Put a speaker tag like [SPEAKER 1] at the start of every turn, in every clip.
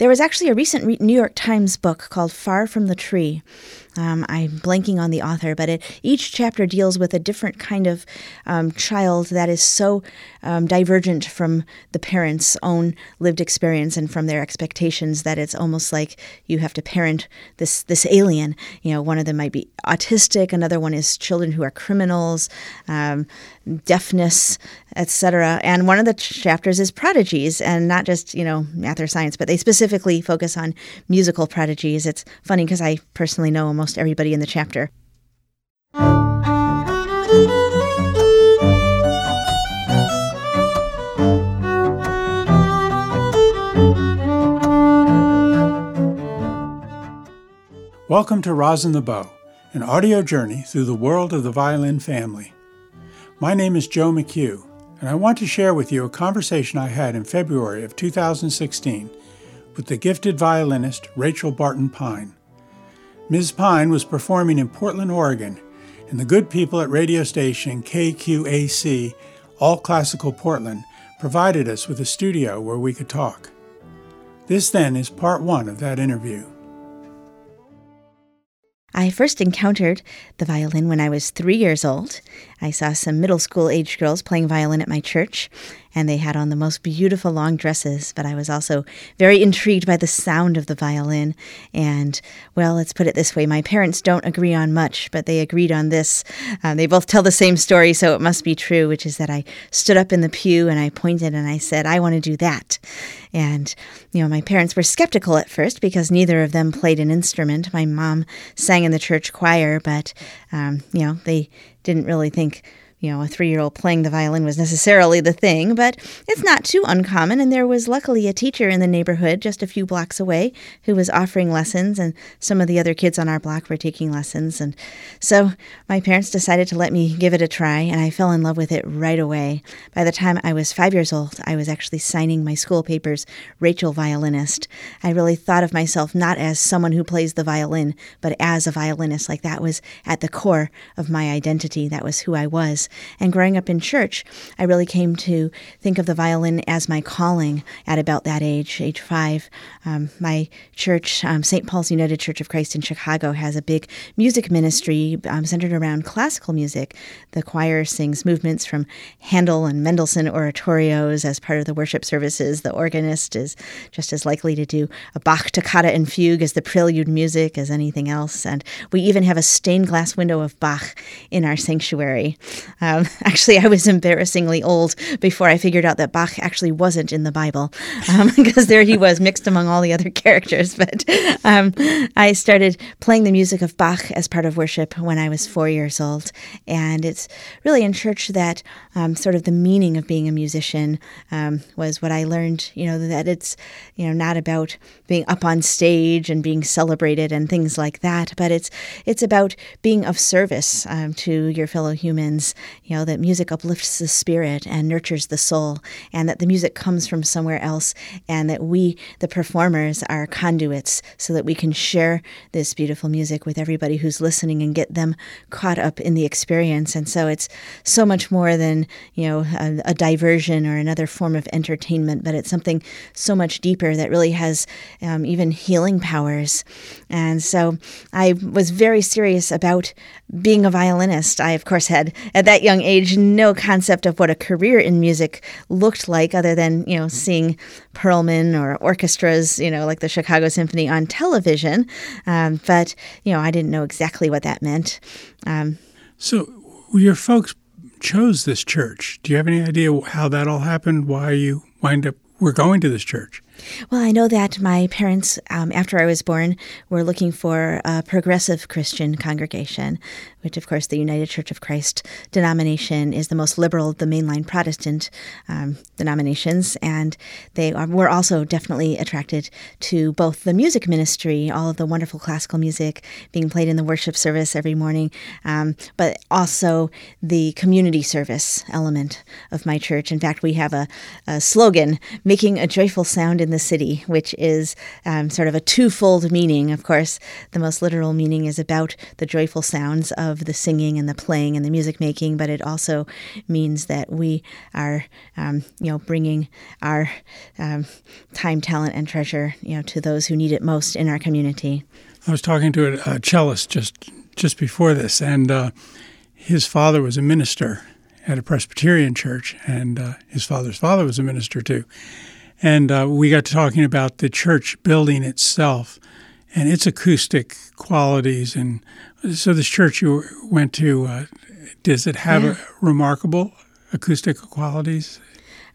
[SPEAKER 1] there was actually a recent New York Times book called Far from the Tree um, I'm blanking on the author, but it, each chapter deals with a different kind of um, child that is so um, divergent from the parents' own lived experience and from their expectations that it's almost like you have to parent this this alien. You know, one of them might be autistic, another one is children who are criminals, um, deafness, etc. And one of the chapters is prodigies, and not just you know math or science, but they specifically focus on musical prodigies. It's funny because I personally know almost everybody in the chapter.
[SPEAKER 2] Welcome to Rosin the Bow, an audio journey through the world of the violin family. My name is Joe McHugh, and I want to share with you a conversation I had in February of 2016 with the gifted violinist Rachel Barton Pine. Ms. Pine was performing in Portland, Oregon, and the good people at radio station KQAC, All Classical Portland, provided us with a studio where we could talk. This then is part one of that interview.
[SPEAKER 1] I first encountered the violin when I was three years old. I saw some middle school age girls playing violin at my church, and they had on the most beautiful long dresses. But I was also very intrigued by the sound of the violin. And, well, let's put it this way my parents don't agree on much, but they agreed on this. Um, they both tell the same story, so it must be true, which is that I stood up in the pew and I pointed and I said, I want to do that. And, you know, my parents were skeptical at first because neither of them played an instrument. My mom sang in the church choir, but, um, you know, they didn't really think you know, a three year old playing the violin was necessarily the thing, but it's not too uncommon. And there was luckily a teacher in the neighborhood just a few blocks away who was offering lessons, and some of the other kids on our block were taking lessons. And so my parents decided to let me give it a try, and I fell in love with it right away. By the time I was five years old, I was actually signing my school papers, Rachel Violinist. I really thought of myself not as someone who plays the violin, but as a violinist. Like that was at the core of my identity, that was who I was. And growing up in church, I really came to think of the violin as my calling at about that age, age five. Um, my church, um, St. Paul's United Church of Christ in Chicago, has a big music ministry um, centered around classical music. The choir sings movements from Handel and Mendelssohn oratorios as part of the worship services. The organist is just as likely to do a Bach toccata and fugue as the prelude music as anything else. And we even have a stained glass window of Bach in our sanctuary. Um, actually, I was embarrassingly old before I figured out that Bach actually wasn't in the Bible, because um, there he was mixed among all the other characters. But um, I started playing the music of Bach as part of worship when I was four years old, and it's really in church that um, sort of the meaning of being a musician um, was what I learned. You know that it's you know not about being up on stage and being celebrated and things like that, but it's it's about being of service um, to your fellow humans you know, that music uplifts the spirit and nurtures the soul, and that the music comes from somewhere else, and that we, the performers, are conduits so that we can share this beautiful music with everybody who's listening and get them caught up in the experience. And so it's so much more than, you know, a, a diversion or another form of entertainment, but it's something so much deeper that really has um, even healing powers. And so I was very serious about being a violinist. I, of course, had at that young age no concept of what a career in music looked like other than, you know, seeing Perlman or orchestras, you know, like the Chicago Symphony on television. Um, but, you know, I didn't know exactly what that meant. Um,
[SPEAKER 2] so your folks chose this church. Do you have any idea how that all happened? Why you wind up were going to this church?
[SPEAKER 1] Well, I know that my parents, um, after I was born, were looking for a progressive Christian congregation, which, of course, the United Church of Christ denomination is the most liberal of the mainline Protestant um, denominations. And they are, were also definitely attracted to both the music ministry, all of the wonderful classical music being played in the worship service every morning, um, but also the community service element of my church. In fact, we have a, a slogan making a joyful sound in the city, which is um, sort of a twofold meaning. Of course, the most literal meaning is about the joyful sounds of the singing and the playing and the music making, but it also means that we are, um, you know, bringing our um, time, talent, and treasure, you know, to those who need it most in our community.
[SPEAKER 2] I was talking to a, a cellist just just before this, and uh, his father was a minister at a Presbyterian church, and uh, his father's father was a minister too. And uh, we got to talking about the church building itself and its acoustic qualities. And so, this church you went to, uh, does it have yeah. remarkable acoustic qualities?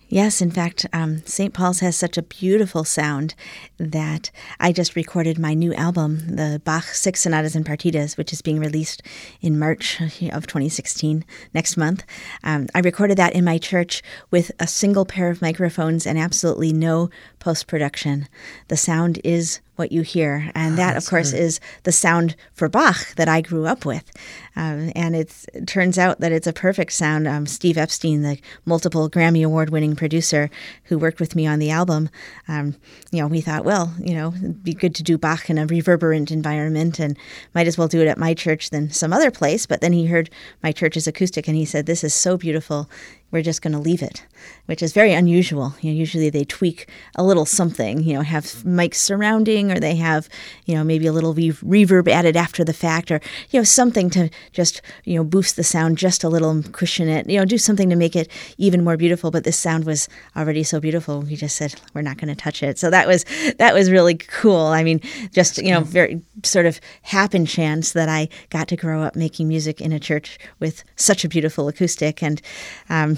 [SPEAKER 1] Yes, in fact, um, St. Paul's has such a beautiful sound that I just recorded my new album, the Bach Six Sonatas and Partitas, which is being released in March of 2016, next month. Um, I recorded that in my church with a single pair of microphones and absolutely no post production. The sound is what you hear. And oh, that, of course, is the sound for Bach that I grew up with. Um, and it turns out that it's a perfect sound. Um, Steve Epstein, the multiple Grammy Award winning producer who worked with me on the album, um, you know, we thought, well, you know, it'd be good to do Bach in a reverberant environment and might as well do it at my church than some other place. But then he heard my church's acoustic and he said, this is so beautiful we're just going to leave it, which is very unusual. You know, usually they tweak a little something, you know, have mics surrounding, or they have, you know, maybe a little re- reverb added after the fact, or you know, something to just you know boost the sound just a little, cushion it, you know, do something to make it even more beautiful. But this sound was already so beautiful, we just said we're not going to touch it. So that was that was really cool. I mean, just you know, very sort of happen chance that I got to grow up making music in a church with such a beautiful acoustic and. Um,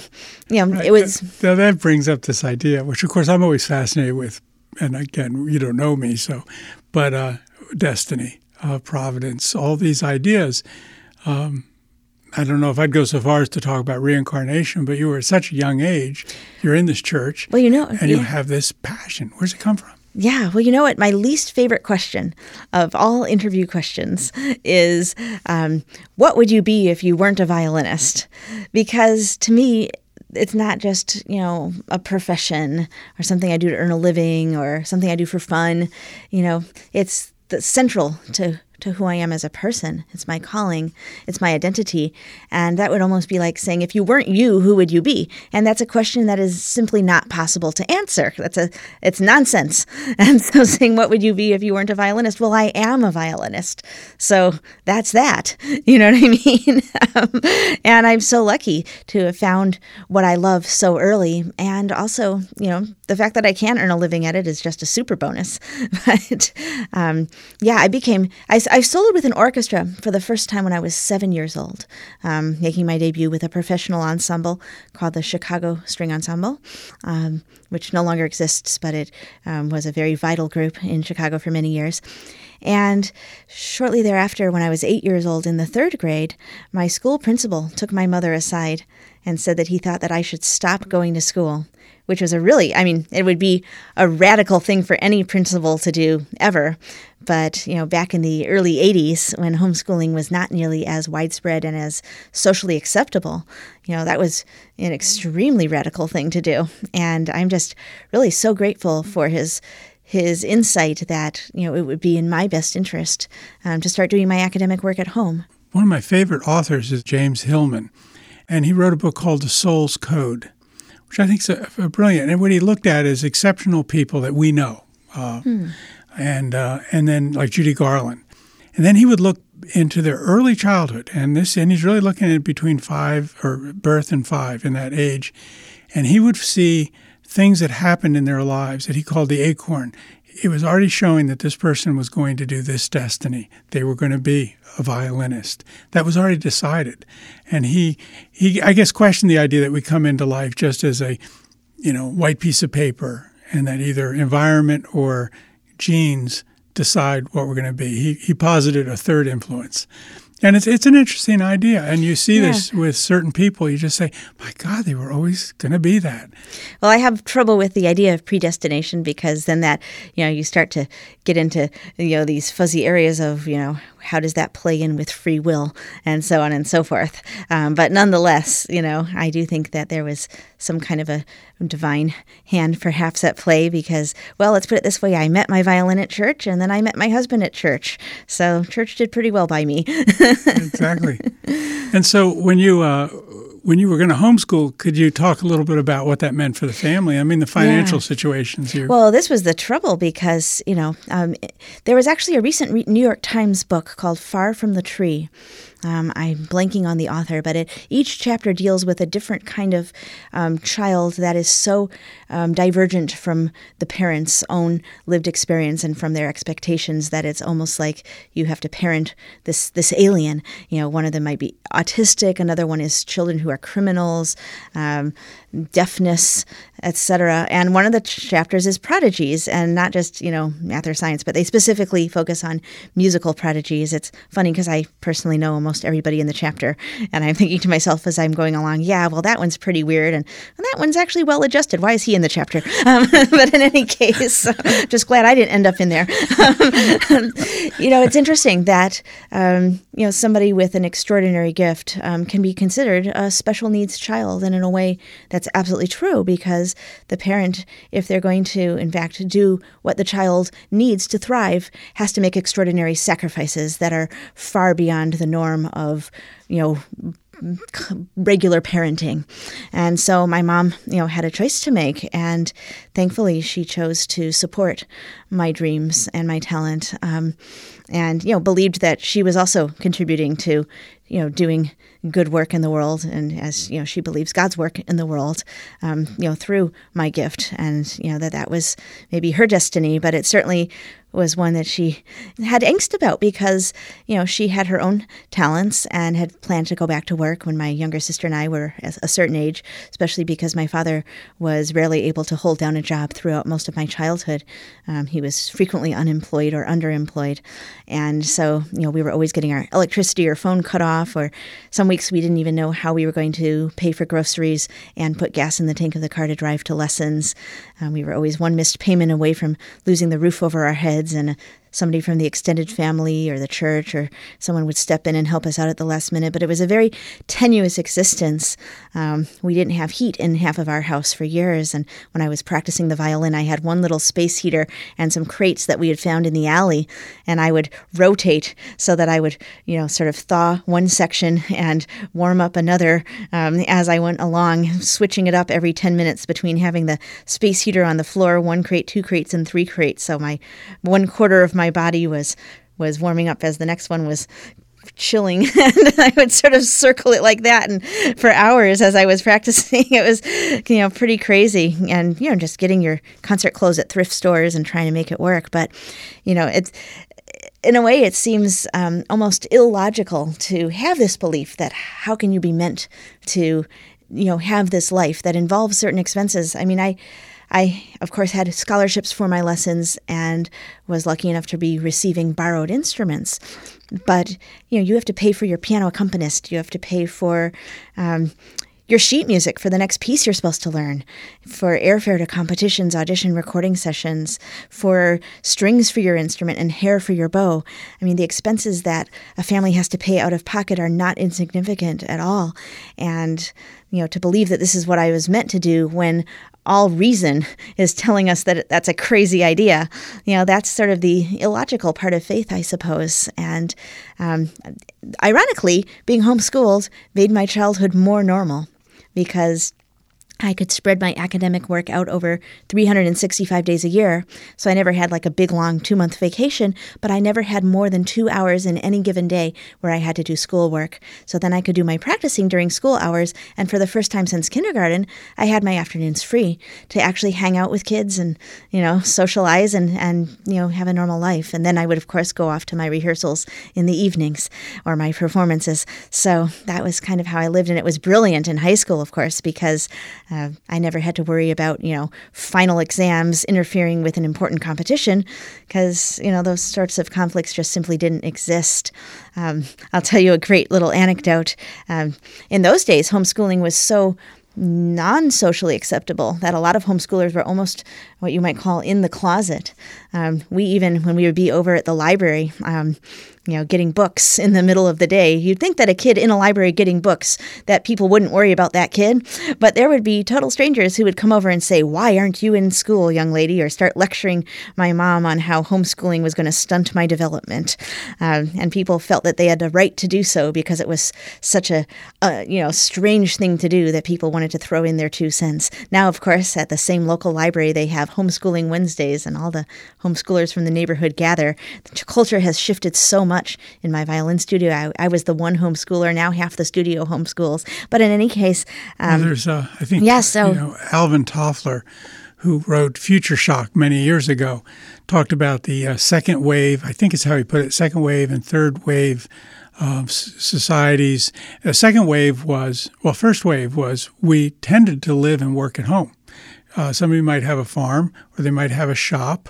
[SPEAKER 1] you know, right. it was.
[SPEAKER 2] Now that brings up this idea, which of course I'm always fascinated with, and again, you don't know me, so, but uh, destiny, uh, providence, all these ideas. Um, I don't know if I'd go so far as to talk about reincarnation, but you were at such a young age. You're in this church.
[SPEAKER 1] Well, you know,
[SPEAKER 2] and yeah. you have this passion. Where's it come from?
[SPEAKER 1] Yeah, well, you know what? My least favorite question of all interview questions is um, what would you be if you weren't a violinist? Because to me, it's not just, you know, a profession or something I do to earn a living or something I do for fun. You know, it's the central to to who I am as a person. It's my calling, it's my identity. And that would almost be like saying, if you weren't you, who would you be? And that's a question that is simply not possible to answer. That's a it's nonsense. And so saying, what would you be if you weren't a violinist? Well, I am a violinist. So that's that. You know what I mean? um, and I'm so lucky to have found what I love so early. And also, you know, the fact that I can earn a living at it is just a super bonus. But um, yeah, I became, I I soloed with an orchestra for the first time when I was seven years old, um, making my debut with a professional ensemble called the Chicago String Ensemble, um, which no longer exists, but it um, was a very vital group in Chicago for many years. And shortly thereafter, when I was eight years old in the third grade, my school principal took my mother aside and said that he thought that I should stop going to school which was a really, I mean, it would be a radical thing for any principal to do ever. But, you know, back in the early 80s, when homeschooling was not nearly as widespread and as socially acceptable, you know, that was an extremely radical thing to do. And I'm just really so grateful for his his insight that you know it would be in my best interest um, to start doing my academic work at home.
[SPEAKER 2] One of my favorite authors is James Hillman, and he wrote a book called The Soul's Code which I think is a, a brilliant. And what he looked at is exceptional people that we know, uh, hmm. and uh, and then like Judy Garland, and then he would look into their early childhood, and this and he's really looking at between five or birth and five in that age, and he would see things that happened in their lives that he called the acorn it was already showing that this person was going to do this destiny. They were going to be a violinist. That was already decided. And he, he, I guess, questioned the idea that we come into life just as a, you know, white piece of paper, and that either environment or genes decide what we're going to be. He, he posited a third influence. And it's it's an interesting idea, and you see yeah. this with certain people. You just say, "My God, they were always going to be that."
[SPEAKER 1] Well, I have trouble with the idea of predestination because then that you know you start to get into you know these fuzzy areas of you know how does that play in with free will and so on and so forth. Um, but nonetheless, you know, I do think that there was some kind of a divine hand perhaps at play because, well, let's put it this way I met my violin at church and then I met my husband at church. So church did pretty well by me.
[SPEAKER 2] exactly. And so when you, uh, when you were going to homeschool, could you talk a little bit about what that meant for the family? I mean, the financial yeah. situations here.
[SPEAKER 1] Well, this was the trouble because, you know, um, there was actually a recent New York Times book called Far from the Tree um, I'm blanking on the author, but it, each chapter deals with a different kind of um, child that is so um, divergent from the parents' own lived experience and from their expectations that it's almost like you have to parent this this alien. You know, one of them might be autistic, another one is children who are criminals, um, deafness, etc. And one of the chapters is prodigies, and not just you know math or science, but they specifically focus on musical prodigies. It's funny because I personally know almost everybody in the chapter. And I'm thinking to myself as I'm going along, yeah, well, that one's pretty weird. And, and that one's actually well adjusted. Why is he in the chapter? Um, but in any case, just glad I didn't end up in there. You know, it's interesting that, um, you know, somebody with an extraordinary gift um, can be considered a special needs child. And in a way, that's absolutely true because the parent, if they're going to, in fact, do what the child needs to thrive, has to make extraordinary sacrifices that are far beyond the norm of, you know, regular parenting. And so my mom, you know, had a choice to make and thankfully she chose to support my dreams and my talent. Um, and, you know, believed that she was also contributing to, you know, doing good work in the world and as, you know, she believes God's work in the world, um, you know, through my gift and, you know, that that was maybe her destiny, but it certainly was one that she had angst about because, you know, she had her own talents and had planned to go back to work when my younger sister and I were a certain age, especially because my father was rarely able to hold down a job throughout most of my childhood. Um, he was frequently unemployed or underemployed. And so, you know, we were always getting our electricity or phone cut off, or some weeks we didn't even know how we were going to pay for groceries and put gas in the tank of the car to drive to lessons. Um, we were always one missed payment away from losing the roof over our heads and somebody from the extended family or the church or someone would step in and help us out at the last minute. But it was a very tenuous existence. Um, we didn't have heat in half of our house for years. And when I was practicing the violin, I had one little space heater and some crates that we had found in the alley. And I would rotate so that I would, you know, sort of thaw one section and warm up another um, as I went along, switching it up every 10 minutes between having the space heater on the floor, one crate, two crates, and three crates. So my one quarter of my body was was warming up as the next one was chilling. And I would sort of circle it like that and for hours as I was practicing. It was you know pretty crazy. And you know just getting your concert clothes at thrift stores and trying to make it work. But you know it's in a way it seems um, almost illogical to have this belief that how can you be meant to you know have this life that involves certain expenses? I mean I I, of course, had scholarships for my lessons and was lucky enough to be receiving borrowed instruments. But you know, you have to pay for your piano accompanist. You have to pay for um, your sheet music for the next piece you're supposed to learn, for airfare to competitions, audition recording sessions, for strings for your instrument and hair for your bow. I mean, the expenses that a family has to pay out of pocket are not insignificant at all. And you know, to believe that this is what I was meant to do when all reason is telling us that that's a crazy idea. You know, that's sort of the illogical part of faith, I suppose. And um, ironically, being homeschooled made my childhood more normal because I could spread my academic work out over 365 days a year. So I never had like a big long two month vacation, but I never had more than two hours in any given day where I had to do schoolwork. So then I could do my practicing during school hours. And for the first time since kindergarten, I had my afternoons free to actually hang out with kids and, you know, socialize and, and, you know, have a normal life. And then I would, of course, go off to my rehearsals in the evenings or my performances. So that was kind of how I lived. And it was brilliant in high school, of course, because uh, I never had to worry about, you know, final exams interfering with an important competition because, you know, those sorts of conflicts just simply didn't exist. Um, I'll tell you a great little anecdote. Um, in those days, homeschooling was so non socially acceptable that a lot of homeschoolers were almost what you might call in the closet. Um, we even, when we would be over at the library, um, you know, getting books in the middle of the day. You'd think that a kid in a library getting books, that people wouldn't worry about that kid. But there would be total strangers who would come over and say, Why aren't you in school, young lady? Or start lecturing my mom on how homeschooling was going to stunt my development. Um, and people felt that they had a right to do so because it was such a, a, you know, strange thing to do that people wanted to throw in their two cents. Now, of course, at the same local library, they have homeschooling Wednesdays and all the homeschoolers from the neighborhood gather. The culture has shifted so much much in my violin studio. I, I was the one homeschooler. Now half the studio homeschools. But in any case,
[SPEAKER 2] um, well, there's uh, I think
[SPEAKER 1] yeah, so,
[SPEAKER 2] you know, Alvin Toffler, who wrote Future Shock many years ago, talked about the uh, second wave. I think is how he put it: second wave and third wave. of societies. The second wave was, well, first wave was we tended to live and work at home. Uh, somebody might have a farm or they might have a shop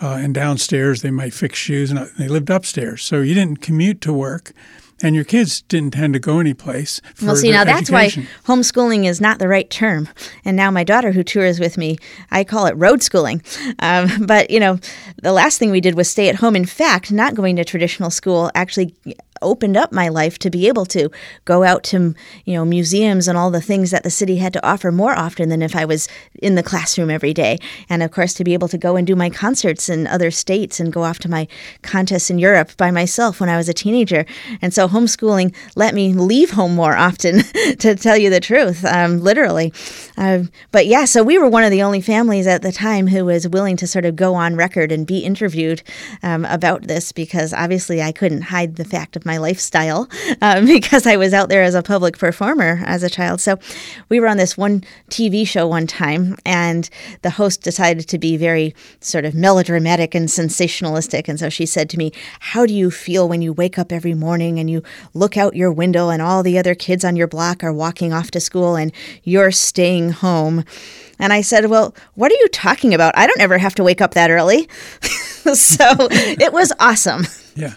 [SPEAKER 2] uh, and downstairs they might fix shoes, and they lived upstairs. So you didn't commute to work, and your kids didn't tend to go anyplace.
[SPEAKER 1] well, see, now
[SPEAKER 2] education.
[SPEAKER 1] that's why homeschooling is not the right term. And now my daughter, who tours with me, I call it road schooling. Um, but you know, the last thing we did was stay at home. In fact, not going to traditional school actually opened up my life to be able to go out to you know museums and all the things that the city had to offer more often than if I was in the classroom every day. And of course to be able to go and do my concerts in other states and go off to my contests in Europe by myself when I was a teenager. And so homeschooling let me leave home more often to tell you the truth um, literally. Uh, but yeah so we were one of the only families at the time who was willing to sort of go on record and be interviewed um, about this because obviously I couldn't hide the fact of my lifestyle um, because I was out there as a public performer as a child. So we were on this one TV show one time, and the host decided to be very sort of melodramatic and sensationalistic. And so she said to me, How do you feel when you wake up every morning and you look out your window and all the other kids on your block are walking off to school and you're staying home? And I said, Well, what are you talking about? I don't ever have to wake up that early. so it was awesome.
[SPEAKER 2] Yeah.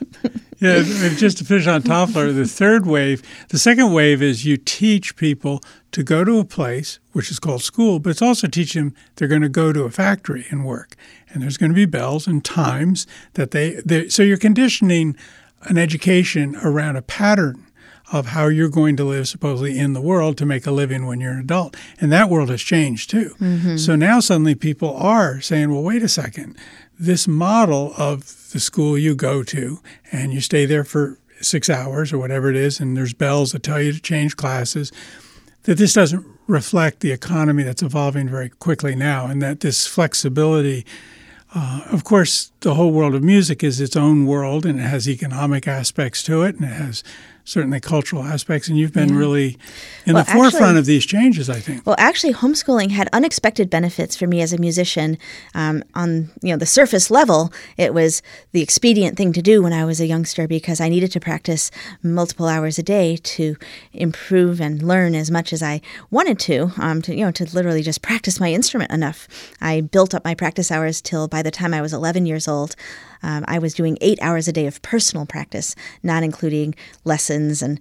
[SPEAKER 2] Yeah, just to finish on Toffler, the third wave, the second wave is you teach people to go to a place, which is called school, but it's also teaching them they're going to go to a factory and work. And there's going to be bells and times that they, so you're conditioning an education around a pattern of how you're going to live supposedly in the world to make a living when you're an adult. And that world has changed too. Mm-hmm. So now suddenly people are saying, well, wait a second this model of the school you go to and you stay there for six hours or whatever it is, and there's bells that tell you to change classes, that this doesn't reflect the economy that's evolving very quickly now, and that this flexibility. Uh, of course, the whole world of music is its own world and it has economic aspects to it and it has certainly cultural aspects, and you've been yeah. really in well, the forefront actually, of these changes. I think.
[SPEAKER 1] Well, actually, homeschooling had unexpected benefits for me as a musician. Um, on you know the surface level, it was the expedient thing to do when I was a youngster because I needed to practice multiple hours a day to improve and learn as much as I wanted to. Um, to you know to literally just practice my instrument enough. I built up my practice hours till by the time I was 11 years old. Um, I was doing eight hours a day of personal practice, not including lessons and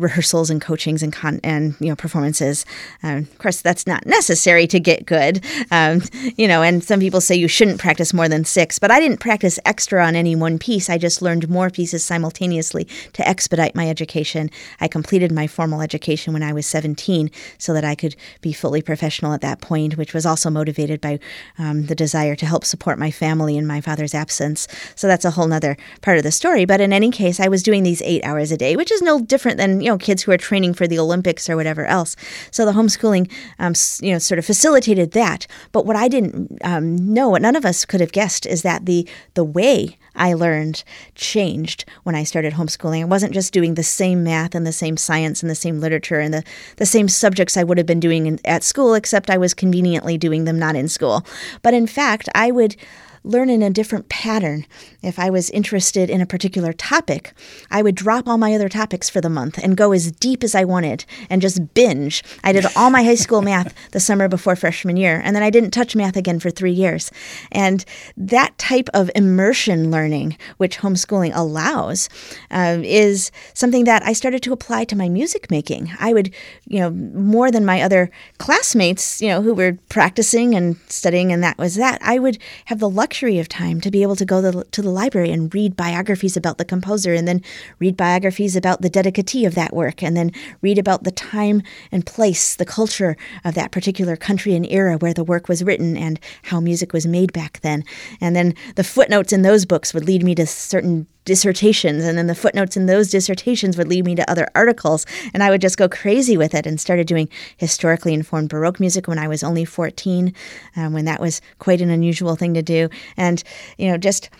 [SPEAKER 1] rehearsals and coachings and con- and you know performances. Um, of course, that's not necessary to get good. Um, you know, and some people say you shouldn't practice more than six, but I didn't practice extra on any one piece. I just learned more pieces simultaneously to expedite my education. I completed my formal education when I was 17, so that I could be fully professional at that point, which was also motivated by um, the desire to help support my family in my father's absence. So that's a whole other part of the story. But in any case, I was doing these eight hours a day, which is no different than you kids who are training for the Olympics or whatever else. So the homeschooling, um, you know, sort of facilitated that. But what I didn't um, know, what none of us could have guessed, is that the the way I learned changed when I started homeschooling. I wasn't just doing the same math and the same science and the same literature and the, the same subjects I would have been doing in, at school, except I was conveniently doing them not in school. But in fact, I would learn in a different pattern. If I was interested in a particular topic, I would drop all my other topics for the month and go as deep as I wanted and just binge. I did all my high school math the summer before freshman year, and then I didn't touch math again for three years. And that type of immersion learning, which homeschooling allows, uh, is something that I started to apply to my music making. I would, you know, more than my other classmates, you know, who were practicing and studying, and that was that. I would have the luxury of time to be able to go the, to the library and read biographies about the composer, and then read biographies about the dedicatee of that work, and then read about the time and place, the culture of that particular country and era where the work was written and how music was made back then. And then the footnotes in those books would lead me to certain dissertations and then the footnotes in those dissertations would lead me to other articles and I would just go crazy with it and started doing historically informed baroque music when I was only 14 um, when that was quite an unusual thing to do. And you know just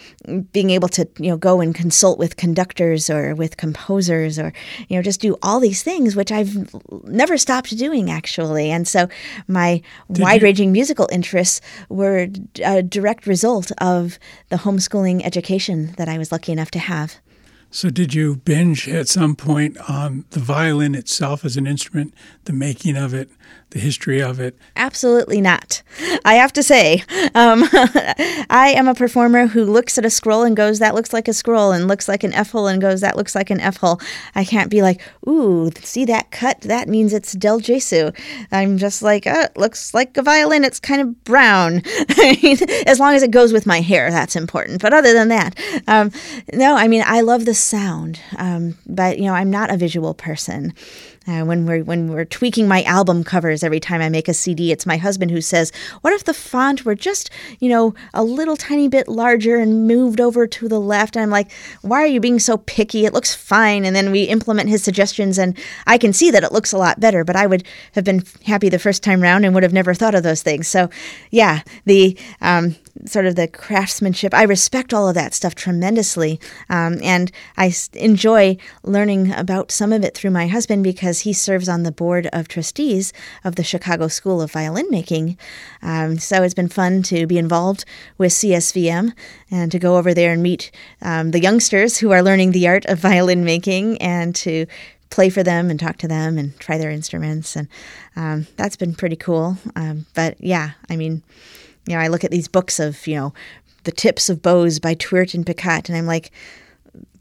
[SPEAKER 1] being able to you know go and consult with conductors or with composers or you know just do all these things which I've never stopped doing actually. And so my wide-ranging musical interests were a direct result of the homeschooling education that I was lucky enough to have.
[SPEAKER 2] So, did you binge at some point on the violin itself as an instrument, the making of it, the history of it?
[SPEAKER 1] Absolutely not. I have to say, um, I am a performer who looks at a scroll and goes, that looks like a scroll, and looks like an F hole and goes, that looks like an F hole. I can't be like, ooh, see that cut? That means it's Del Gesù. I'm just like, oh, it looks like a violin. It's kind of brown. as long as it goes with my hair, that's important. But other than that, um, no, I mean, I love the sound, um, but, you know, I'm not a visual person. Uh, when we're when we're tweaking my album covers every time I make a CD, it's my husband who says, "What if the font were just you know a little tiny bit larger and moved over to the left?" And I'm like, "Why are you being so picky? It looks fine." And then we implement his suggestions, and I can see that it looks a lot better. But I would have been happy the first time round and would have never thought of those things. So, yeah, the um, sort of the craftsmanship. I respect all of that stuff tremendously, um, and I enjoy learning about some of it through my husband because he serves on the board of trustees of the Chicago School of Violin Making. Um, so it's been fun to be involved with CSVM and to go over there and meet um, the youngsters who are learning the art of violin making and to play for them and talk to them and try their instruments and um, that's been pretty cool um, but yeah i mean you know, I look at these books of, you know, the tips of bows by Tourte and Peccatte, and I'm like,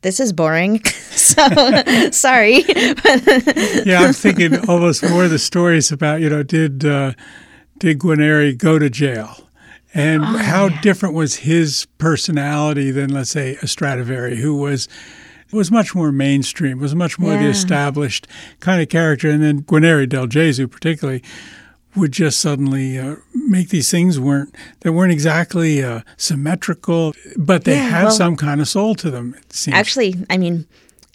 [SPEAKER 1] this is boring. so sorry.
[SPEAKER 2] yeah, I'm thinking almost more of the stories about, you know, did uh, did Guarneri go to jail? And oh, how yeah. different was his personality than, let's say, a Stradivari, who was was much more mainstream, was much more yeah. the established kind of character. And then Guarneri del Gesù, particularly, would just suddenly uh, make these things weren't that weren't exactly uh, symmetrical, but they yeah, had well, some kind of soul to them.
[SPEAKER 1] It seems Actually, I mean,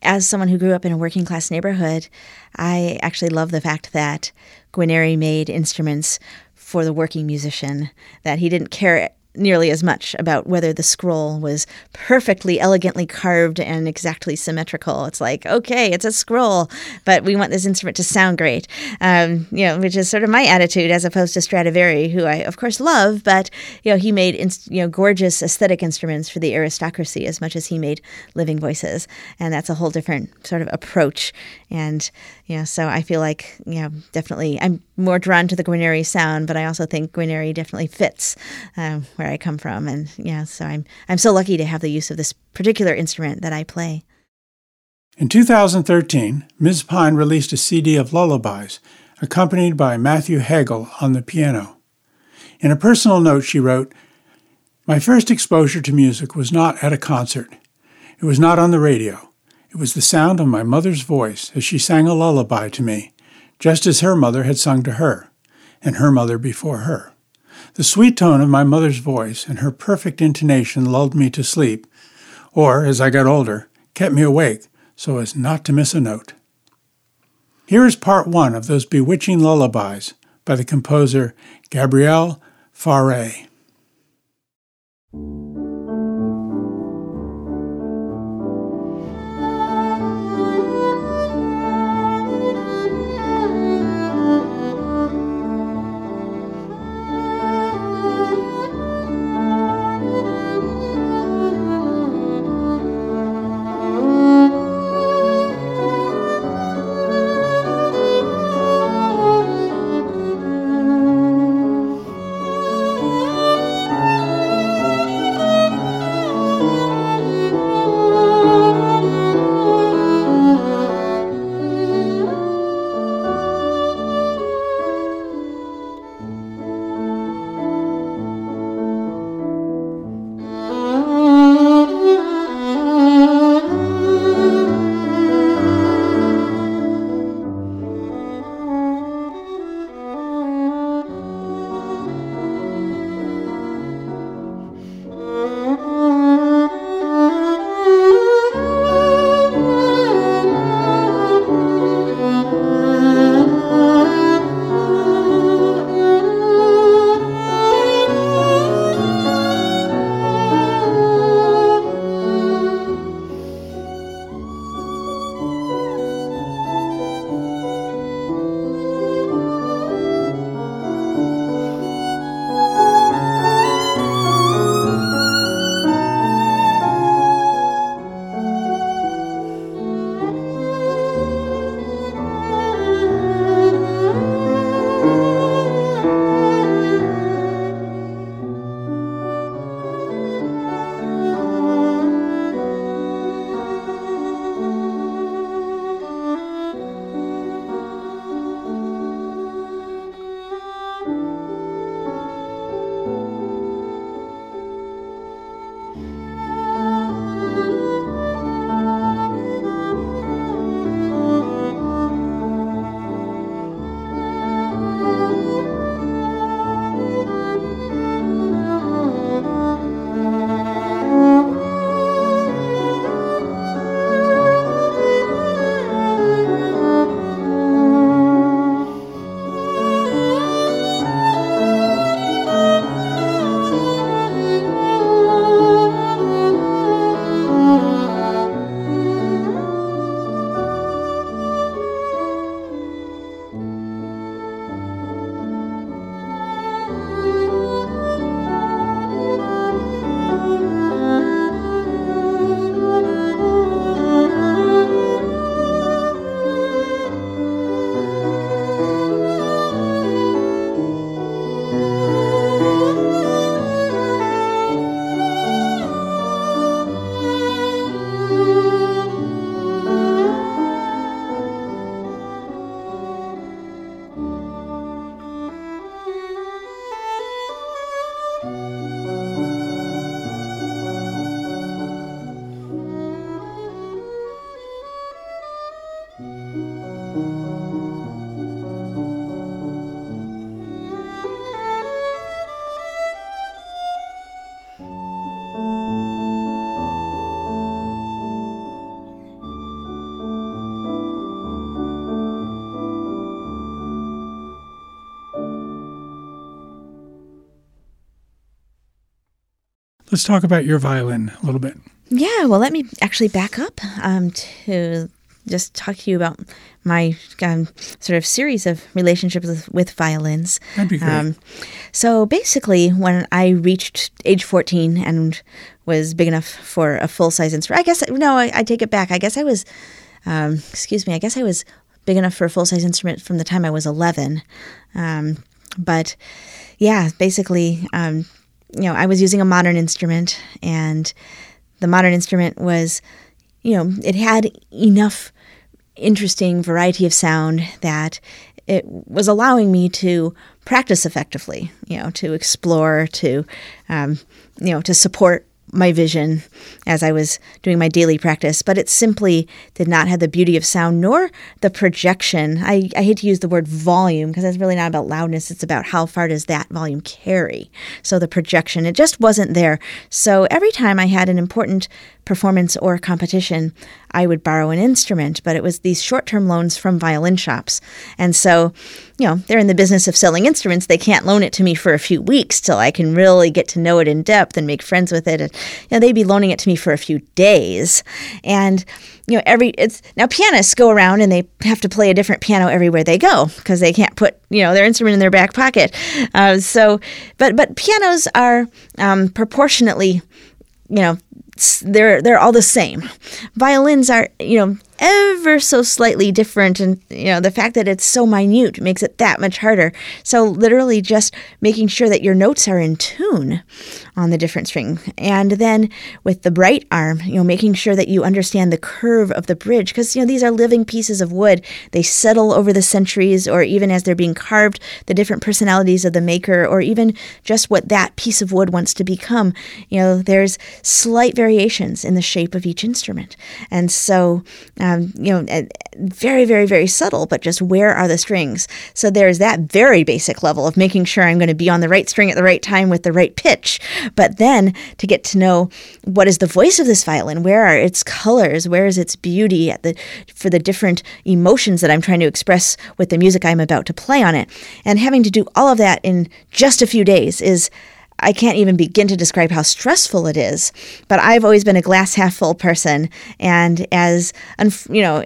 [SPEAKER 1] as someone who grew up in a working class neighborhood, I actually love the fact that Guarneri made instruments for the working musician. That he didn't care nearly as much about whether the scroll was perfectly elegantly carved and exactly symmetrical. It's like, okay, it's a scroll, but we want this instrument to sound great. Um, you know, which is sort of my attitude as opposed to Stradivari, who I of course love, but you know, he made you know gorgeous aesthetic instruments for the aristocracy as much as he made living voices, and that's a whole different sort of approach. And know, so I feel like yeah, definitely I'm more drawn to the Guarneri sound, but I also think Guarneri definitely fits. Um, where I come from, and yeah, so I'm I'm so lucky to have the use of this particular instrument that I play.
[SPEAKER 2] In 2013, Ms. Pine released a CD of lullabies, accompanied by Matthew Hagle on the piano. In a personal note, she wrote, My first exposure to music was not at a concert. It was not on the radio. It was the sound of my mother's voice as she sang a lullaby to me, just as her mother had sung to her, and her mother before her. The sweet tone of my mother's voice and her perfect intonation lulled me to sleep, or, as I got older, kept me awake so as not to miss a note. Here is part one of those bewitching lullabies by the composer Gabriel Fauré. Let's talk about your violin a little bit.
[SPEAKER 1] Yeah, well, let me actually back up um, to just talk to you about my um, sort of series of relationships with, with violins.
[SPEAKER 2] That'd be great. Um,
[SPEAKER 1] so basically, when I reached age 14 and was big enough for a full size instrument, I guess, no, I, I, take it back. I guess I was, um, excuse me, I guess I was big enough for a full size instrument from the time I was 11. Um, but yeah, basically, um, you know, I was using a modern instrument and the modern instrument was, you know, it had enough interesting variety of sound that it was allowing me to practice effectively, you know, to explore, to, um, you know, to support my vision as I was doing my daily practice, but it simply did not have the beauty of sound nor the projection. I, I hate to use the word volume because it's really not about loudness, it's about how far does that volume carry. So the projection, it just wasn't there. So every time I had an important performance or competition, I would borrow an instrument, but it was these short term loans from violin shops. And so, you know, they're in the business of selling instruments. They can't loan it to me for a few weeks till I can really get to know it in depth and make friends with it. And, you know, they'd be loaning it to me for a few days. And, you know, every, it's now pianists go around and they have to play a different piano everywhere they go because they can't put, you know, their instrument in their back pocket. Uh, so, but, but pianos are um, proportionately, you know, they're they're all the same. Violins are, you know, ever so slightly different and you know the fact that it's so minute makes it that much harder so literally just making sure that your notes are in tune on the different string and then with the bright arm you know making sure that you understand the curve of the bridge because you know these are living pieces of wood they settle over the centuries or even as they're being carved the different personalities of the maker or even just what that piece of wood wants to become you know there's slight variations in the shape of each instrument and so um, you know, very, very, very subtle, but just where are the strings? So there's that very basic level of making sure I'm going to be on the right string at the right time with the right pitch. But then to get to know what is the voice of this violin, where are its colors, where is its beauty at the for the different emotions that I'm trying to express with the music I'm about to play on it, and having to do all of that in just a few days is I can't even begin to describe how stressful it is. But I've always been a glass half full person, and as you know,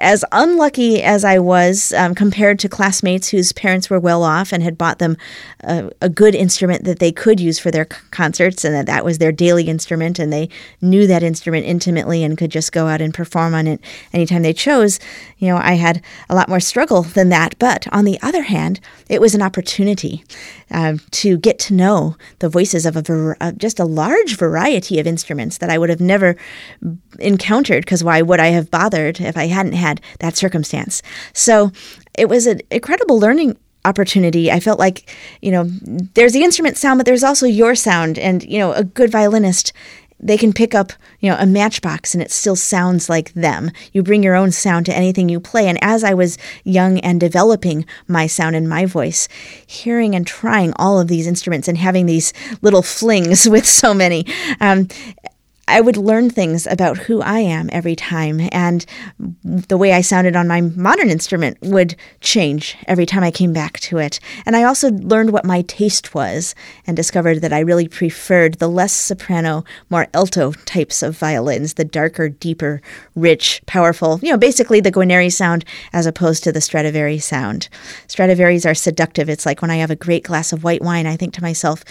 [SPEAKER 1] as unlucky as I was um, compared to classmates whose parents were well off and had bought them a, a good instrument that they could use for their c- concerts, and that that was their daily instrument, and they knew that instrument intimately and could just go out and perform on it anytime they chose. You know, I had a lot more struggle than that. But on the other hand, it was an opportunity uh, to get to know the voices of a ver- uh, just a large variety of instruments that I would have never encountered. Because why would I have bothered if I hadn't had had that circumstance. So it was an incredible learning opportunity. I felt like, you know, there's the instrument sound, but there's also your sound. And, you know, a good violinist, they can pick up, you know, a matchbox and it still sounds like them. You bring your own sound to anything you play. And as I was young and developing my sound and my voice, hearing and trying all of these instruments and having these little flings with so many, um, I would learn things about who I am every time, and the way I sounded on my modern instrument would change every time I came back to it. And I also learned what my taste was and discovered that I really preferred the less soprano, more alto types of violins, the darker, deeper, rich, powerful, you know, basically the Guarneri sound as opposed to the Stradivari sound. Stradivari's are seductive. It's like when I have a great glass of white wine, I think to myself,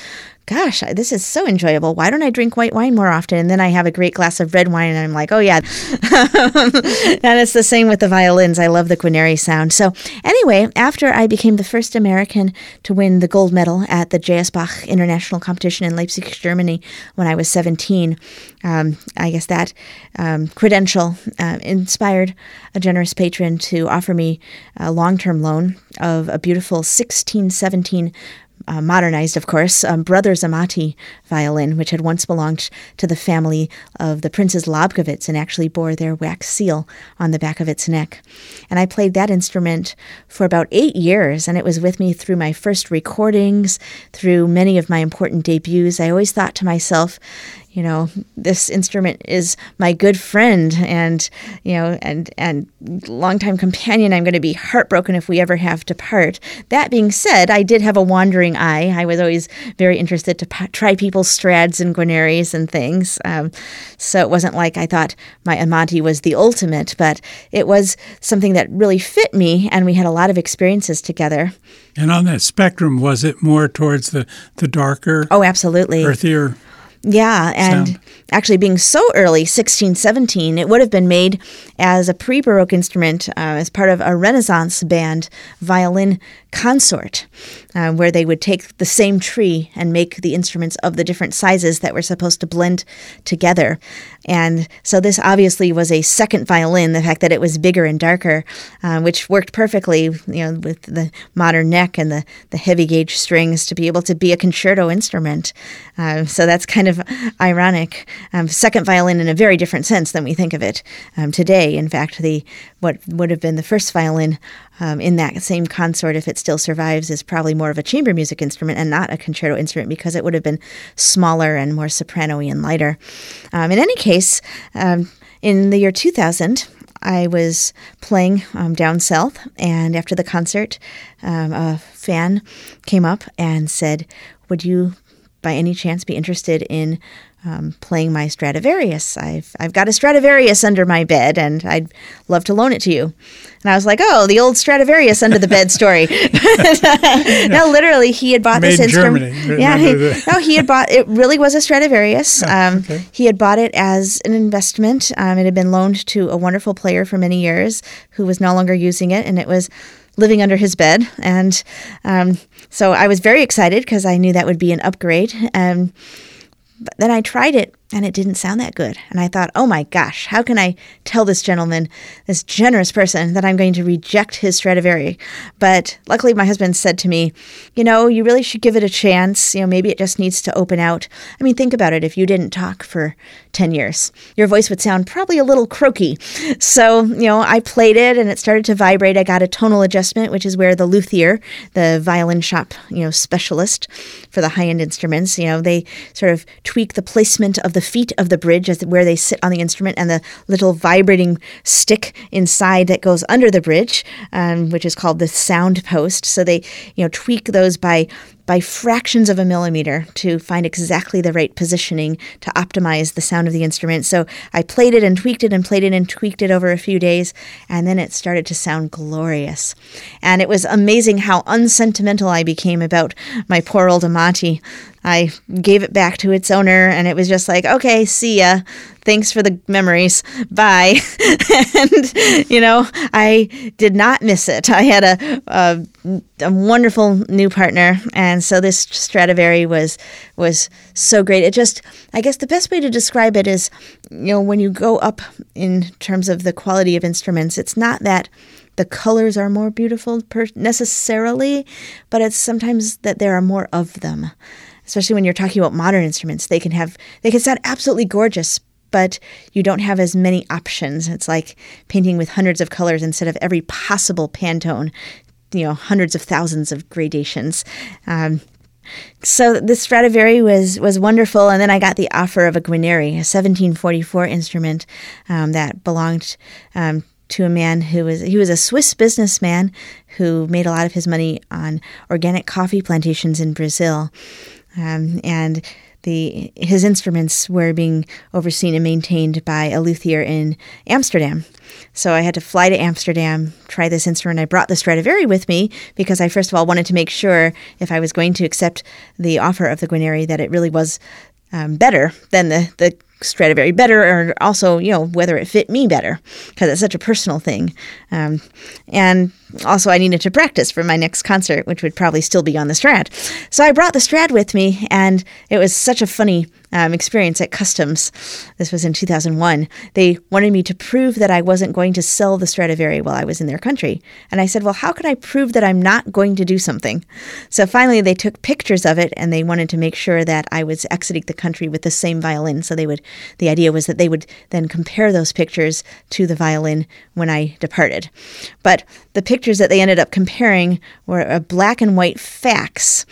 [SPEAKER 1] gosh, this is so enjoyable. Why don't I drink white wine more often? And then I have a great glass of red wine and I'm like, oh, yeah. and it's the same with the violins. I love the Guarneri sound. So, anyway, after I became the first American to win the gold medal at the J.S. Bach International Competition in Leipzig, Germany, when I was 17, um, I guess that um, credential uh, inspired a generous patron to offer me a long term loan of a beautiful 1617 uh, modernized, of course, um, Brothers Amati violin, which had once belonged to the family of the Princes Lobkowitz and actually bore their wax seal on the back of its neck. And I played that instrument for about eight years, and it was with me through my first recordings, through many of my important debuts. I always thought to myself, you know, this instrument is my good friend and, you know, and, and longtime companion. I'm going to be heartbroken if we ever have to part. That being said, I did have a wandering eye. I was always very interested to p- try people's strads and guarneris and things. Um, so it wasn't like I thought my Amati was the ultimate, but it was something that really fit me, and we had a lot of experiences together.
[SPEAKER 2] And on that spectrum, was it more towards the, the darker?
[SPEAKER 1] Oh, absolutely.
[SPEAKER 2] Earthier
[SPEAKER 1] yeah, and
[SPEAKER 2] sound.
[SPEAKER 1] actually being so early, 1617, it would have been made as a pre Baroque instrument uh, as part of a Renaissance band violin consort, uh, where they would take the same tree and make the instruments of the different sizes that were supposed to blend together. And so this obviously was a second violin, the fact that it was bigger and darker, uh, which worked perfectly, you know, with the modern neck and the, the heavy gauge strings to be able to be a concerto instrument. Uh, so that's kind of ironic. Um, second violin in a very different sense than we think of it um, today. In fact, the what would have been the first violin um, in that same consort, if it still survives, is probably more of a chamber music instrument and not a concerto instrument because it would have been smaller and more soprano and lighter. Um, in any case, um, in the year 2000, I was playing um, down south, and after the concert, um, a fan came up and said, Would you by any chance be interested in um, playing my Stradivarius. I've I've got a Stradivarius under my bed, and I'd love to loan it to you. And I was like, oh, the old Stradivarius under the bed story. no, literally, he had bought
[SPEAKER 2] Made
[SPEAKER 1] this instrument.
[SPEAKER 2] Germany.
[SPEAKER 1] Yeah, he, no, he had bought it. Really was a Stradivarius. Um,
[SPEAKER 2] okay.
[SPEAKER 1] He had bought it as an investment. Um, it had been loaned to a wonderful player for many years, who was no longer using it, and it was living under his bed. And um, so I was very excited because I knew that would be an upgrade. Um, but then I tried it and it didn't sound that good. And I thought, oh my gosh, how can I tell this gentleman, this generous person, that I'm going to reject his Stradivari? But luckily, my husband said to me, you know, you really should give it a chance. You know, maybe it just needs to open out. I mean, think about it. If you didn't talk for 10 years, your voice would sound probably a little croaky. So, you know, I played it and it started to vibrate. I got a tonal adjustment, which is where the luthier, the violin shop, you know, specialist for the high end instruments, you know, they sort of tweak the placement of the feet of the bridge as where they sit on the instrument and the little vibrating stick inside that goes under the bridge, um, which is called the sound post. So they, you know, tweak those by by fractions of a millimeter to find exactly the right positioning to optimize the sound of the instrument. So I played it and tweaked it and played it and tweaked it over a few days, and then it started to sound glorious. And it was amazing how unsentimental I became about my poor old Amati. I gave it back to its owner, and it was just like, okay, see ya. Thanks for the memories. Bye. and, you know, I did not miss it. I had a, a, a wonderful new partner, and so this Stradivari was was so great. It just, I guess, the best way to describe it is, you know, when you go up in terms of the quality of instruments, it's not that the colors are more beautiful per- necessarily, but it's sometimes that there are more of them. Especially when you're talking about modern instruments, they can have they can sound absolutely gorgeous, but you don't have as many options. It's like painting with hundreds of colors instead of every possible Pantone, you know, hundreds of thousands of gradations. Um, so the Stradivari was was wonderful, and then I got the offer of a Guarneri, a 1744 instrument um, that belonged um, to a man who was he was a Swiss businessman who made a lot of his money on organic coffee plantations in Brazil, um, and the his instruments were being overseen and maintained by a luthier in Amsterdam. So I had to fly to Amsterdam, try this instrument. I brought the Stradivari with me because I first of all wanted to make sure if I was going to accept the offer of the Guarneri that it really was um, better than the the Stradivari better, or also you know whether it fit me better because it's such a personal thing. Um, and also, I needed to practice for my next concert, which would probably still be on the Strad. So I brought the Strad with me, and it was such a funny um, experience at customs. This was in 2001. They wanted me to prove that I wasn't going to sell the Stradivari while I was in their country. And I said, Well, how can I prove that I'm not going to do something? So finally, they took pictures of it and they wanted to make sure that I was exiting the country with the same violin. So they would, the idea was that they would then compare those pictures to the violin when I departed. But the pictures that they ended up comparing were a black and white fax.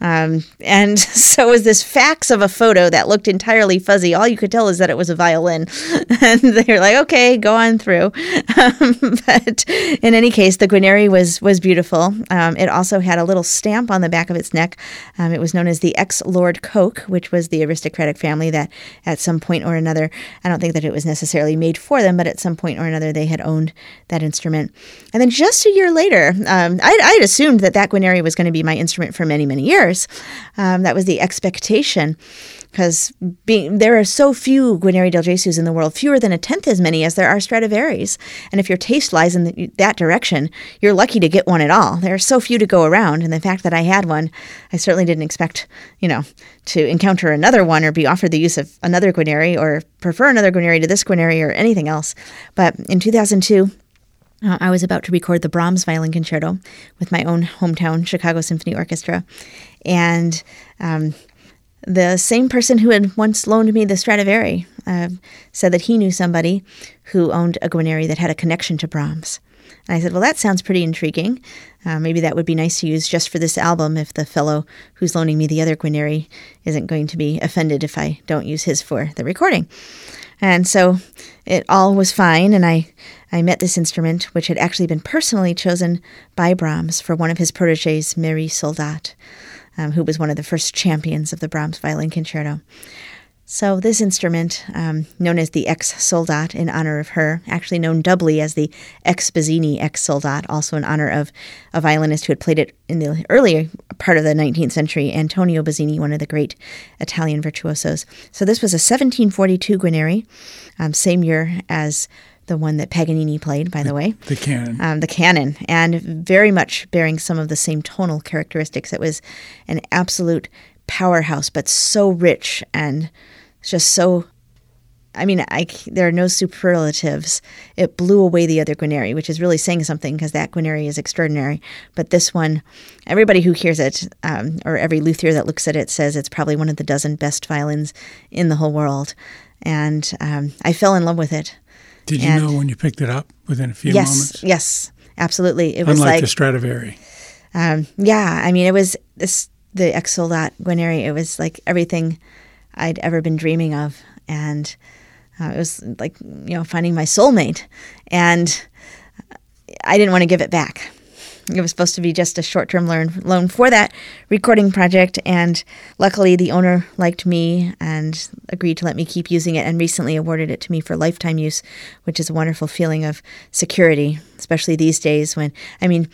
[SPEAKER 1] Um, and so it was this fax of a photo that looked entirely fuzzy. All you could tell is that it was a violin. and they were like, okay, go on through. Um, but in any case, the Guarneri was, was beautiful. Um, it also had a little stamp on the back of its neck. Um, it was known as the ex Lord Coke, which was the aristocratic family that at some point or another, I don't think that it was necessarily made for them, but at some point or another, they had owned that instrument. And then just a year later, um, I, had assumed that that Guarneri was going to be my instrument for many, many years. Um, that was the expectation because there are so few Guarneri del Gesùs in the world, fewer than a tenth as many as there are Stradivarius. And if your taste lies in the, that direction, you're lucky to get one at all. There are so few to go around, and the fact that I had one, I certainly didn't expect, you know, to encounter another one or be offered the use of another Guarneri or prefer another Guarneri to this Guarneri or anything else. But in 2002, uh, I was about to record the Brahms Violin Concerto with my own hometown Chicago Symphony Orchestra, and um, the same person who had once loaned me the Stradivari uh, said that he knew somebody who owned a Guarneri that had a connection to Brahms. And I said, Well, that sounds pretty intriguing. Uh, maybe that would be nice to use just for this album if the fellow who's loaning me the other Guarneri isn't going to be offended if I don't use his for the recording. And so it all was fine, and I, I met this instrument, which had actually been personally chosen by Brahms for one of his proteges, Marie Soldat um, who was one of the first champions of the Brahms Violin Concerto. So, this instrument, um, known as the ex Soldat in honor of her, actually known doubly as the ex Bazzini ex Soldat, also in honor of a violinist who had played it in the earlier part of the 19th century, Antonio Bazzini, one of the great Italian virtuosos. So, this was a 1742 Guarneri, um, same year as the one that Paganini played, by the, the way.
[SPEAKER 2] The cannon.
[SPEAKER 1] Um, the cannon, and very much bearing some of the same tonal characteristics. It was an absolute powerhouse, but so rich and just so. I mean, I, there are no superlatives. It blew away the other Guarneri, which is really saying something because that Guarneri is extraordinary. But this one, everybody who hears it, um, or every luthier that looks at it, says it's probably one of the dozen best violins in the whole world. And um, I fell in love with it.
[SPEAKER 2] Did you and know when you picked it up within a few
[SPEAKER 1] yes,
[SPEAKER 2] moments?
[SPEAKER 1] Yes, absolutely.
[SPEAKER 2] It was Unlike like the Stradivari.
[SPEAKER 1] Um, yeah, I mean, it was this the ex Soldat Guarneri. It was like everything I'd ever been dreaming of, and uh, it was like you know finding my soulmate, and I didn't want to give it back. It was supposed to be just a short term loan loan for that recording project. And luckily, the owner liked me and agreed to let me keep using it and recently awarded it to me for lifetime use, which is a wonderful feeling of security, especially these days when, I mean,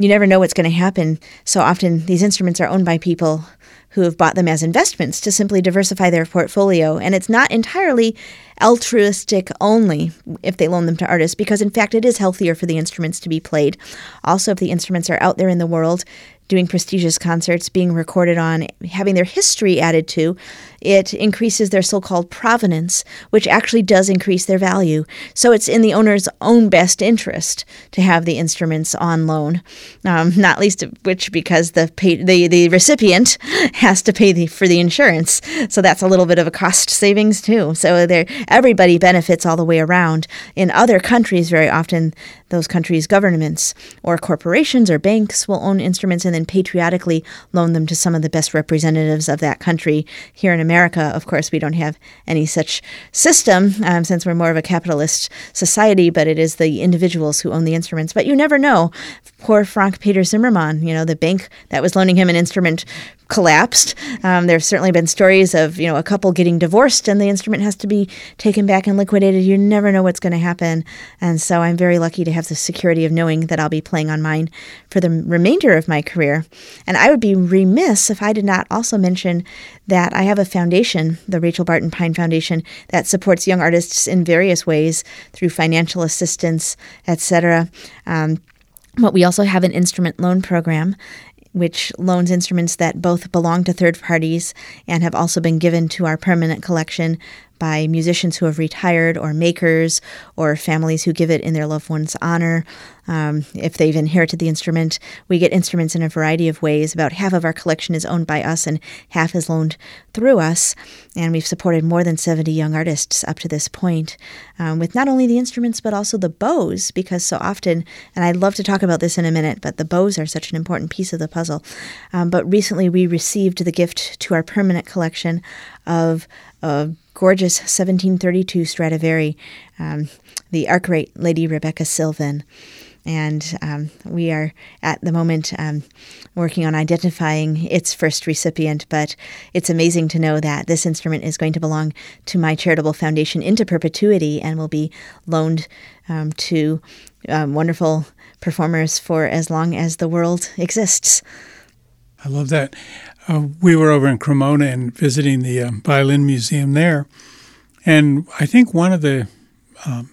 [SPEAKER 1] you never know what's going to happen. So often, these instruments are owned by people who have bought them as investments to simply diversify their portfolio. And it's not entirely altruistic only if they loan them to artists, because in fact, it is healthier for the instruments to be played. Also, if the instruments are out there in the world, doing prestigious concerts, being recorded on, having their history added to, it increases their so called provenance, which actually does increase their value. So it's in the owner's own best interest to have the instruments on loan, um, not least of which because the, pay, the, the recipient has to pay the, for the insurance. So that's a little bit of a cost savings too. So everybody benefits all the way around. In other countries, very often, those countries' governments or corporations or banks will own instruments and then patriotically loan them to some of the best representatives of that country. Here in America, of course, we don't have any such system um, since we're more of a capitalist society, but it is the individuals who own the instruments. But you never know. Poor Frank Peter Zimmermann, you know, the bank that was loaning him an instrument collapsed. Um, there have certainly been stories of you know a couple getting divorced and the instrument has to be taken back and liquidated. You never know what's going to happen, and so I'm very lucky to have the security of knowing that I'll be playing on mine for the remainder of my career. And I would be remiss if I did not also mention that I have a foundation, the Rachel Barton Pine Foundation, that supports young artists in various ways through financial assistance, etc. Um, but we also have an instrument loan program which loans instruments that both belong to third parties and have also been given to our permanent collection by musicians who have retired, or makers, or families who give it in their loved one's honor. Um, if they've inherited the instrument, we get instruments in a variety of ways. About half of our collection is owned by us, and half is loaned through us. And we've supported more than 70 young artists up to this point um, with not only the instruments, but also the bows, because so often, and I'd love to talk about this in a minute, but the bows are such an important piece of the puzzle. Um, but recently we received the gift to our permanent collection of a gorgeous 1732 Stradivari, um, the Arkwright Lady Rebecca Sylvan and um, we are at the moment um, working on identifying its first recipient. But it's amazing to know that this instrument is going to belong to my charitable foundation into perpetuity and will be loaned um, to um, wonderful performers for as long as the world exists.
[SPEAKER 2] I love that. Uh, we were over in Cremona and visiting the uh, violin museum there, and I think one of the um,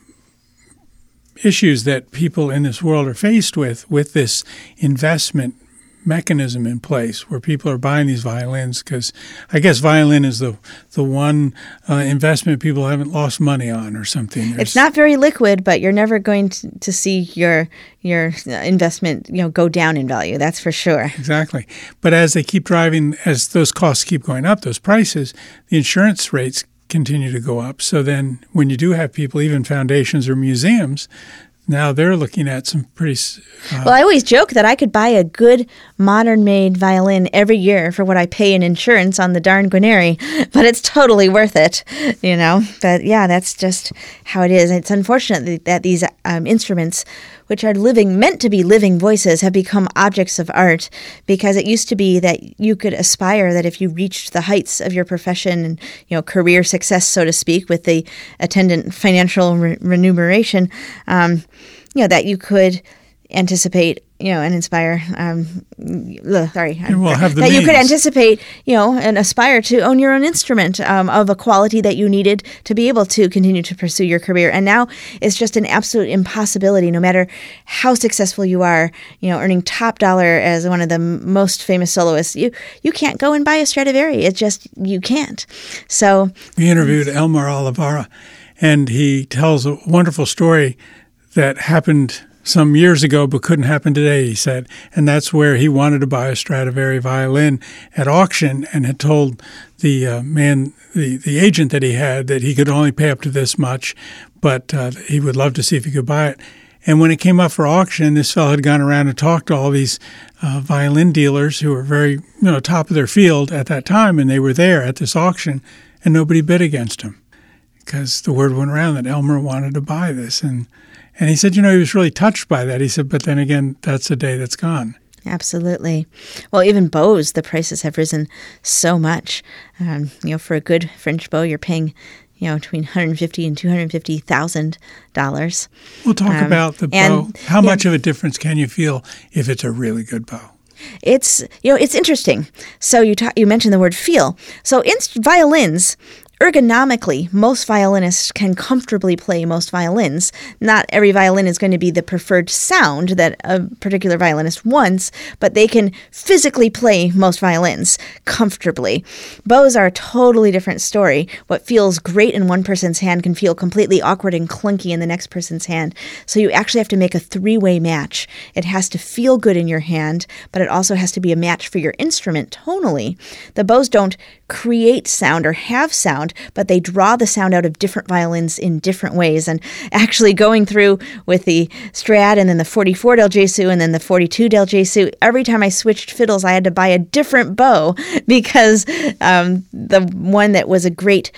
[SPEAKER 2] issues that people in this world are faced with with this investment mechanism in place where people are buying these violins because I guess violin is the the one uh, investment people haven't lost money on or something.
[SPEAKER 1] There's, it's not very liquid, but you're never going to, to see your your investment you know go down in value. That's for sure.
[SPEAKER 2] Exactly. But as they keep driving, as those costs keep going up, those prices, the insurance rates continue to go up. So then, when you do have people, even foundations or museums, now they're looking at some pretty.
[SPEAKER 1] Uh, well, I always joke that I could buy a good modern made violin every year for what I pay in insurance on the darn Guarneri, but it's totally worth it, you know. But yeah, that's just how it is. It's unfortunate that these um, instruments which are living, meant to be living voices, have become objects of art because it used to be that you could aspire that if you reached the heights of your profession and, you know, career success, so to speak, with the attendant financial re- remuneration, um, you know, that you could anticipate you know and inspire um sorry.
[SPEAKER 2] We'll that
[SPEAKER 1] means. you could anticipate you know and aspire to own your own instrument um, of a quality that you needed to be able to continue to pursue your career. And now it's just an absolute impossibility no matter how successful you are you know earning top dollar as one of the most famous soloists you you can't go and buy a stradivari it's just you can't. So
[SPEAKER 2] we interviewed Elmar Oliveira and he tells a wonderful story that happened some years ago but couldn't happen today, he said. And that's where he wanted to buy a Stradivari violin at auction and had told the uh, man, the, the agent that he had, that he could only pay up to this much, but uh, he would love to see if he could buy it. And when it came up for auction, this fellow had gone around and talked to all these uh, violin dealers who were very, you know, top of their field at that time, and they were there at this auction, and nobody bid against him because the word went around that Elmar wanted to buy this, and and he said, you know, he was really touched by that. He said, but then again, that's a day that's gone.
[SPEAKER 1] Absolutely. Well, even bows, the prices have risen so much. Um, you know, for a good French bow, you're paying, you know, between 150 and 250 thousand dollars.
[SPEAKER 2] We'll talk um, about the bow. How much of a difference can you feel if it's a really good bow?
[SPEAKER 1] It's you know it's interesting. So you talk, you mentioned the word feel. So in violins, Ergonomically, most violinists can comfortably play most violins. Not every violin is going to be the preferred sound that a particular violinist wants, but they can physically play most violins comfortably. Bows are a totally different story. What feels great in one person's hand can feel completely awkward and clunky in the next person's hand. So you actually have to make a three way match. It has to feel good in your hand, but it also has to be a match for your instrument tonally. The bows don't create sound or have sound, but they draw the sound out of different violins in different ways. And actually, going through with the Strad and then the 44 Del Gesù and then the 42 Del Gesù, every time I switched fiddles, I had to buy a different bow because um, the one that was a great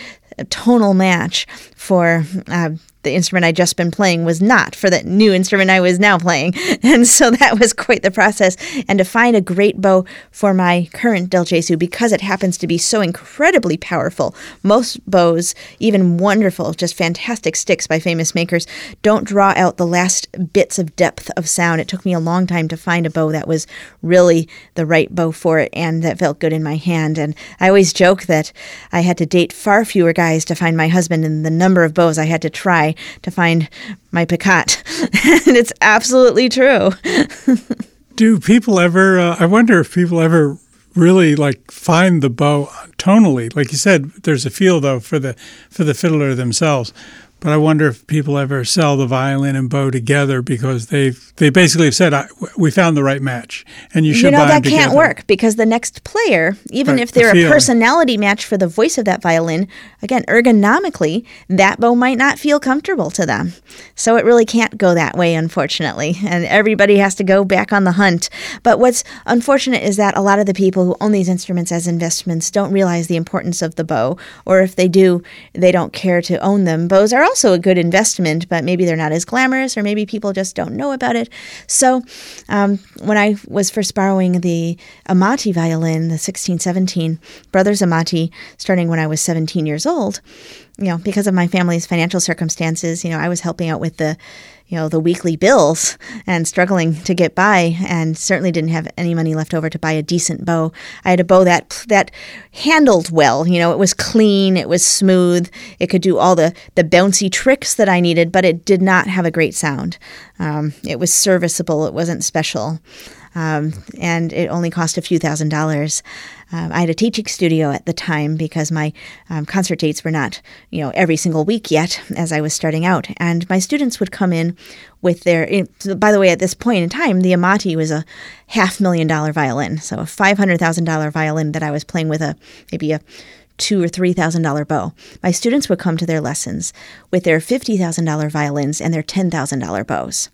[SPEAKER 1] tonal match for uh, the instrument I'd just been playing was not for the new instrument I was now playing. And so that was quite the process. And to find a great bow for my current Del Gesù, because it happens to be so incredibly powerful, most bows, even wonderful, just fantastic sticks by famous makers, don't draw out the last bits of depth of sound. It took me a long time to find a bow that was really the right bow for it and that felt good in my hand. And I always joke that I had to date far fewer guys to find my husband and the number of bows I had to try to find my Picot. and it's absolutely true.
[SPEAKER 2] Do people ever, uh, I wonder if people ever really like find the bow tonally. Like you said, there's a feel though for the for the fiddler themselves. But I wonder if people ever sell the violin and bow together because they they basically have said we found the right match, and you should.
[SPEAKER 1] You know
[SPEAKER 2] that
[SPEAKER 1] can't work because the next player, even right, if they're the a personality match for the voice of that violin, again ergonomically, that bow might not feel comfortable to them. So it really can't go that way, unfortunately, and everybody has to go back on the hunt. But what's unfortunate is that a lot of the people who own these instruments as investments don't realize the importance of the bow, or if they do, they don't care to own them. Bows are also a good investment, but maybe they're not as glamorous, or maybe people just don't know about it. So, um, when I was first borrowing the Amati violin, the 1617 Brothers Amati, starting when I was 17 years old, you know, because of my family's financial circumstances, you know, I was helping out with the you know the weekly bills and struggling to get by and certainly didn't have any money left over to buy a decent bow. I had a bow that that handled well. You know it was clean it was smooth it could do all the the bouncy tricks that i needed but it did not have a great sound. Um, it was serviceable it wasn't special. Um, and it only cost a few thousand dollars um, I had a teaching studio at the time because my um, concert dates were not, you know, every single week yet as I was starting out. And my students would come in with their, by the way, at this point in time, the Amati was a half million dollar violin. So a $500,000 violin that I was playing with a, maybe a two or three thousand dollar bow. My students would come to their lessons with their fifty thousand dollar violins and their ten thousand dollar bows.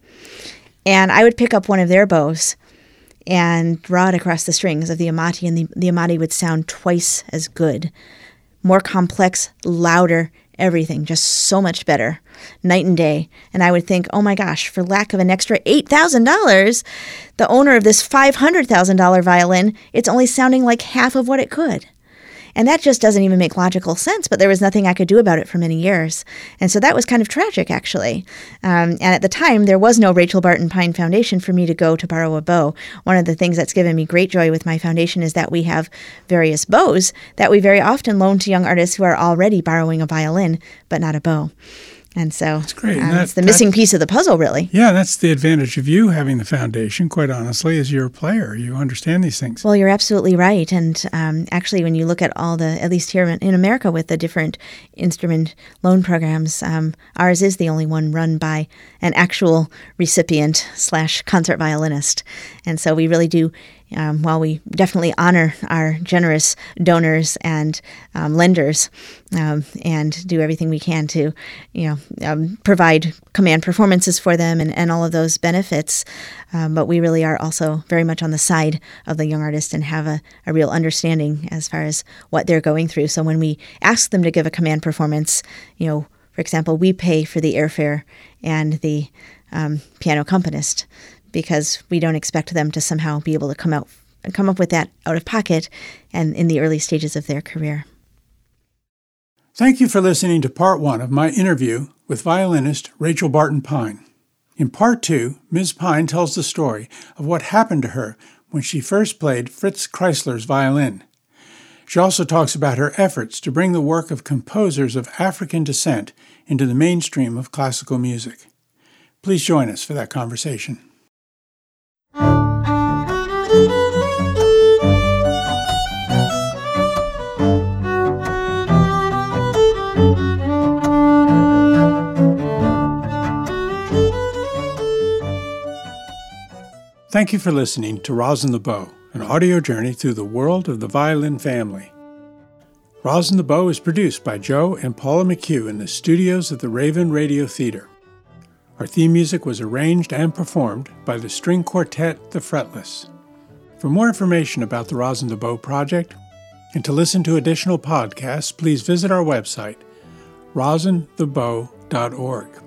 [SPEAKER 1] And I would pick up one of their bows and draw it across the strings of the Amati, and the, the Amati would sound twice as good. More complex, louder, everything, just so much better, night and day. And I would think, oh my gosh, for lack of an extra $8,000, the owner of this $500,000 violin, it's only sounding like half of what it could. And that just doesn't even make logical sense, but there was nothing I could do about it for many years. And so that was kind of tragic, actually. Um, and at the time, there was no Rachel Barton Pine Foundation for me to go to borrow a bow. One of the things that's given me great joy with my foundation is that we have various bows that we very often loan to young artists who are already borrowing a violin, but not a bow. And so
[SPEAKER 2] that's great.
[SPEAKER 1] Um, that, the missing piece of the puzzle, really.
[SPEAKER 2] Yeah, that's the advantage of you having the foundation, quite honestly, as you're a player. You understand these things.
[SPEAKER 1] Well, you're absolutely right. And um, actually, when you look at all the, at least here in America with the different instrument loan programs, um, ours is the only one run by an actual recipient slash concert violinist. And so we really do um, while we definitely honor our generous donors and um, lenders um, and do everything we can to, you know, um, provide command performances for them and, and all of those benefits, um, but we really are also very much on the side of the young artist and have a, a real understanding as far as what they're going through. So when we ask them to give a command performance, you know, for example, we pay for the airfare and the um, piano accompanist because we don't expect them to somehow be able to come out and come up with that out of pocket and in the early stages of their career.
[SPEAKER 2] Thank you for listening to part one of my interview with violinist Rachel Barton Pine. In part two, Ms. Pine tells the story of what happened to her when she first played Fritz Kreisler's violin. She also talks about her efforts to bring the work of composers of African descent into the mainstream of classical music. Please join us for that conversation. Thank you for listening to Rosin the Bow, an audio journey through the world of the violin family. Rosin the Bow is produced by Joe and Paula McHugh in the studios of the Raven Radio Theater. Our theme music was arranged and performed by the string quartet The Fretless. For more information about the Rosin the Bow project and to listen to additional podcasts, please visit our website, rosinthebow.org.